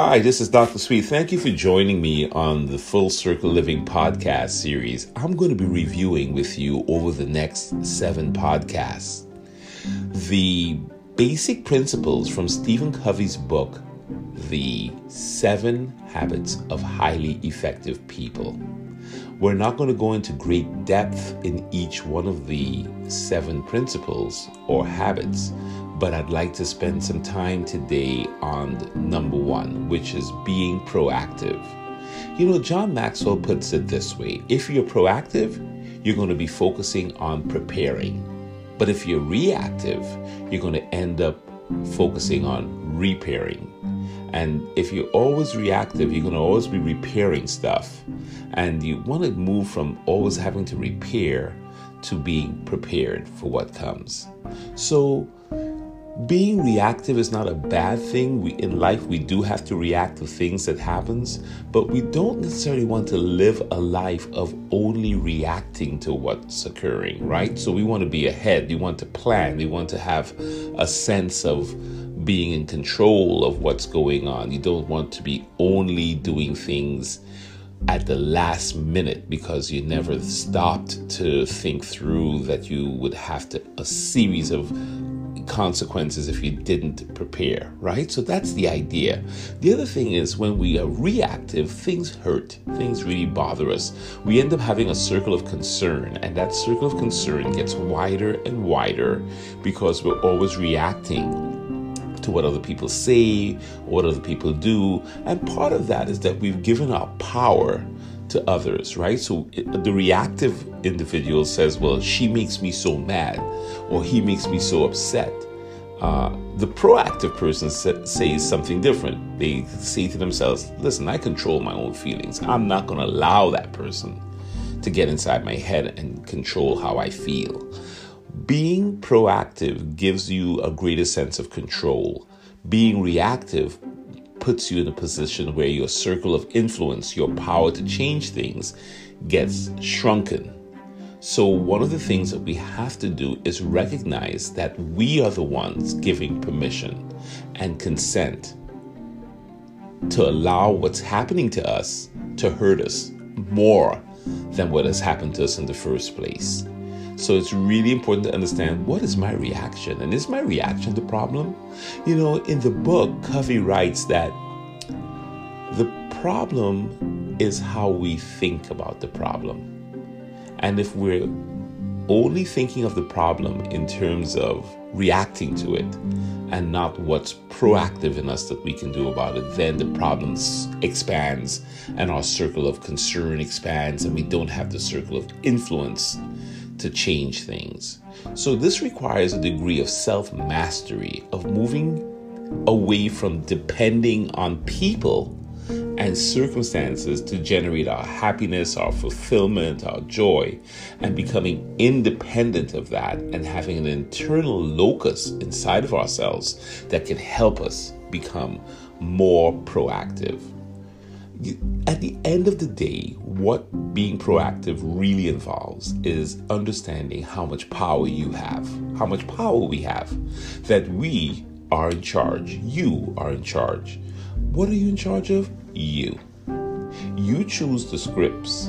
Hi, this is Dr. Suite. Thank you for joining me on the Full Circle Living podcast series. I'm going to be reviewing with you over the next seven podcasts the basic principles from Stephen Covey's book, The Seven Habits of Highly Effective People. We're not going to go into great depth in each one of the seven principles or habits, but I'd like to spend some time today on number one, which is being proactive. You know, John Maxwell puts it this way if you're proactive, you're going to be focusing on preparing. But if you're reactive, you're going to end up focusing on repairing. And if you're always reactive, you're going to always be repairing stuff. And you want to move from always having to repair to being prepared for what comes. So, being reactive is not a bad thing. We, in life, we do have to react to things that happens, but we don't necessarily want to live a life of only reacting to what's occurring, right? So we want to be ahead. We want to plan. We want to have a sense of being in control of what's going on. You don't want to be only doing things at the last minute because you never stopped to think through that you would have to a series of consequences if you didn't prepare, right? So that's the idea. The other thing is when we are reactive, things hurt, things really bother us. We end up having a circle of concern, and that circle of concern gets wider and wider because we're always reacting to what other people say, what other people do. And part of that is that we've given our power to others, right? So the reactive individual says, Well, she makes me so mad, or he makes me so upset. Uh, the proactive person sa- says something different. They say to themselves, Listen, I control my own feelings. I'm not going to allow that person to get inside my head and control how I feel. Being proactive gives you a greater sense of control. Being reactive puts you in a position where your circle of influence, your power to change things, gets shrunken. So, one of the things that we have to do is recognize that we are the ones giving permission and consent to allow what's happening to us to hurt us more than what has happened to us in the first place. So it's really important to understand what is my reaction and is my reaction the problem? You know, in the book, Covey writes that the problem is how we think about the problem. And if we're only thinking of the problem in terms of reacting to it and not what's proactive in us that we can do about it, then the problem expands and our circle of concern expands and we don't have the circle of influence to change things. So, this requires a degree of self mastery, of moving away from depending on people and circumstances to generate our happiness, our fulfillment, our joy, and becoming independent of that and having an internal locus inside of ourselves that can help us become more proactive at the end of the day, what being proactive really involves is understanding how much power you have, how much power we have, that we are in charge. You are in charge. What are you in charge of? You. You choose the scripts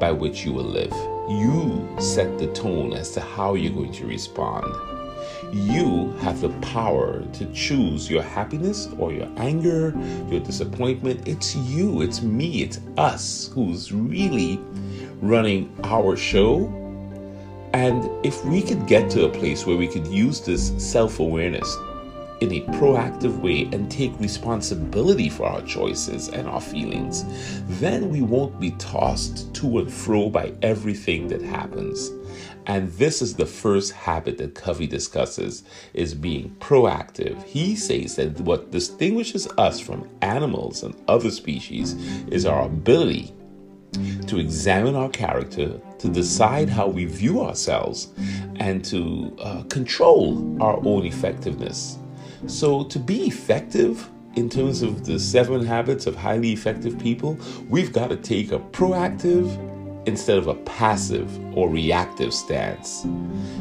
by which you will live. You set the tone as to how you're going to respond. You have the power to choose your happiness or your anger, your disappointment. It's you, it's me, it's us who's really running our show. And if we could get to a place where we could use this self awareness in a proactive way and take responsibility for our choices and our feelings, then we won't be tossed to and fro by everything that happens. And this is the first habit that Covey discusses is being proactive. He says that what distinguishes us from animals and other species is our ability to examine our character, to decide how we view ourselves, and to uh, control our own effectiveness. So, to be effective in terms of the seven habits of highly effective people, we've got to take a proactive instead of a passive or reactive stance.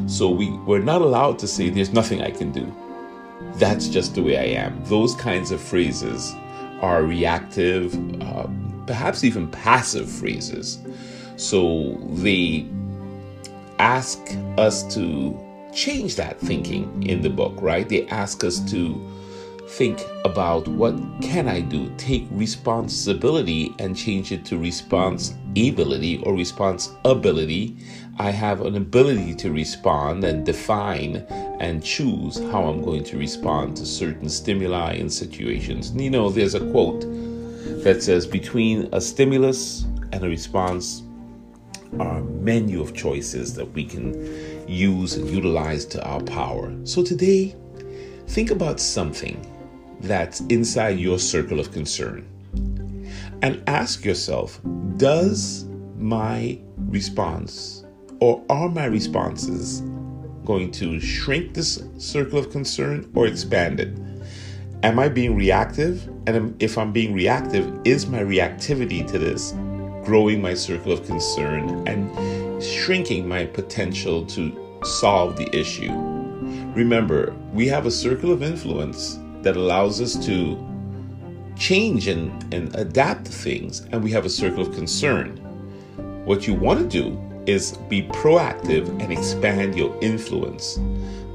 So we, we're not allowed to say, There's nothing I can do. That's just the way I am. Those kinds of phrases are reactive, uh, perhaps even passive phrases. So they ask us to change that thinking in the book, right? They ask us to think about what can I do? Take responsibility and change it to responsibility or responsibility. I have an ability to respond and define and choose how I'm going to respond to certain stimuli and situations. You know, there's a quote that says between a stimulus and a response are a menu of choices that we can use and utilize to our power. So today, think about something that's inside your circle of concern and ask yourself Does my response or are my responses going to shrink this circle of concern or expand it? Am I being reactive? And if I'm being reactive, is my reactivity to this growing my circle of concern and shrinking my potential to solve the issue? Remember, we have a circle of influence that allows us to change and, and adapt to things, and we have a circle of concern. What you want to do is be proactive and expand your influence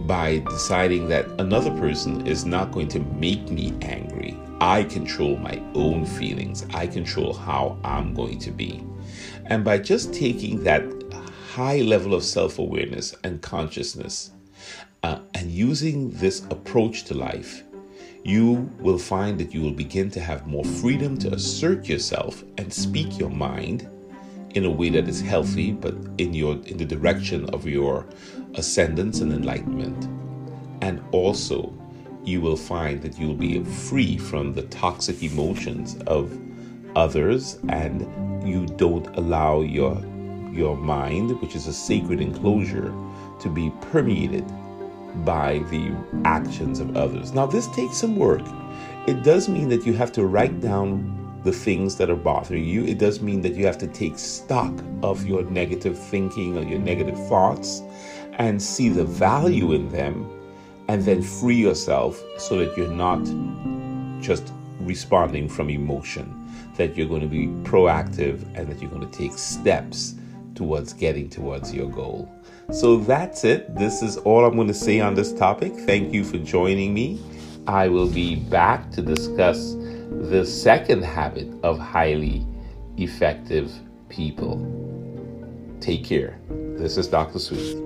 by deciding that another person is not going to make me angry. I control my own feelings, I control how I'm going to be. And by just taking that high level of self awareness and consciousness uh, and using this approach to life, you will find that you will begin to have more freedom to assert yourself and speak your mind in a way that is healthy but in your in the direction of your ascendance and enlightenment. And also you will find that you'll be free from the toxic emotions of others and you don't allow your your mind which is a sacred enclosure to be permeated by the actions of others. Now, this takes some work. It does mean that you have to write down the things that are bothering you. It does mean that you have to take stock of your negative thinking or your negative thoughts and see the value in them and then free yourself so that you're not just responding from emotion, that you're going to be proactive and that you're going to take steps towards getting towards your goal. So that's it. This is all I'm going to say on this topic. Thank you for joining me. I will be back to discuss the second habit of highly effective people. Take care. This is Dr. Suite.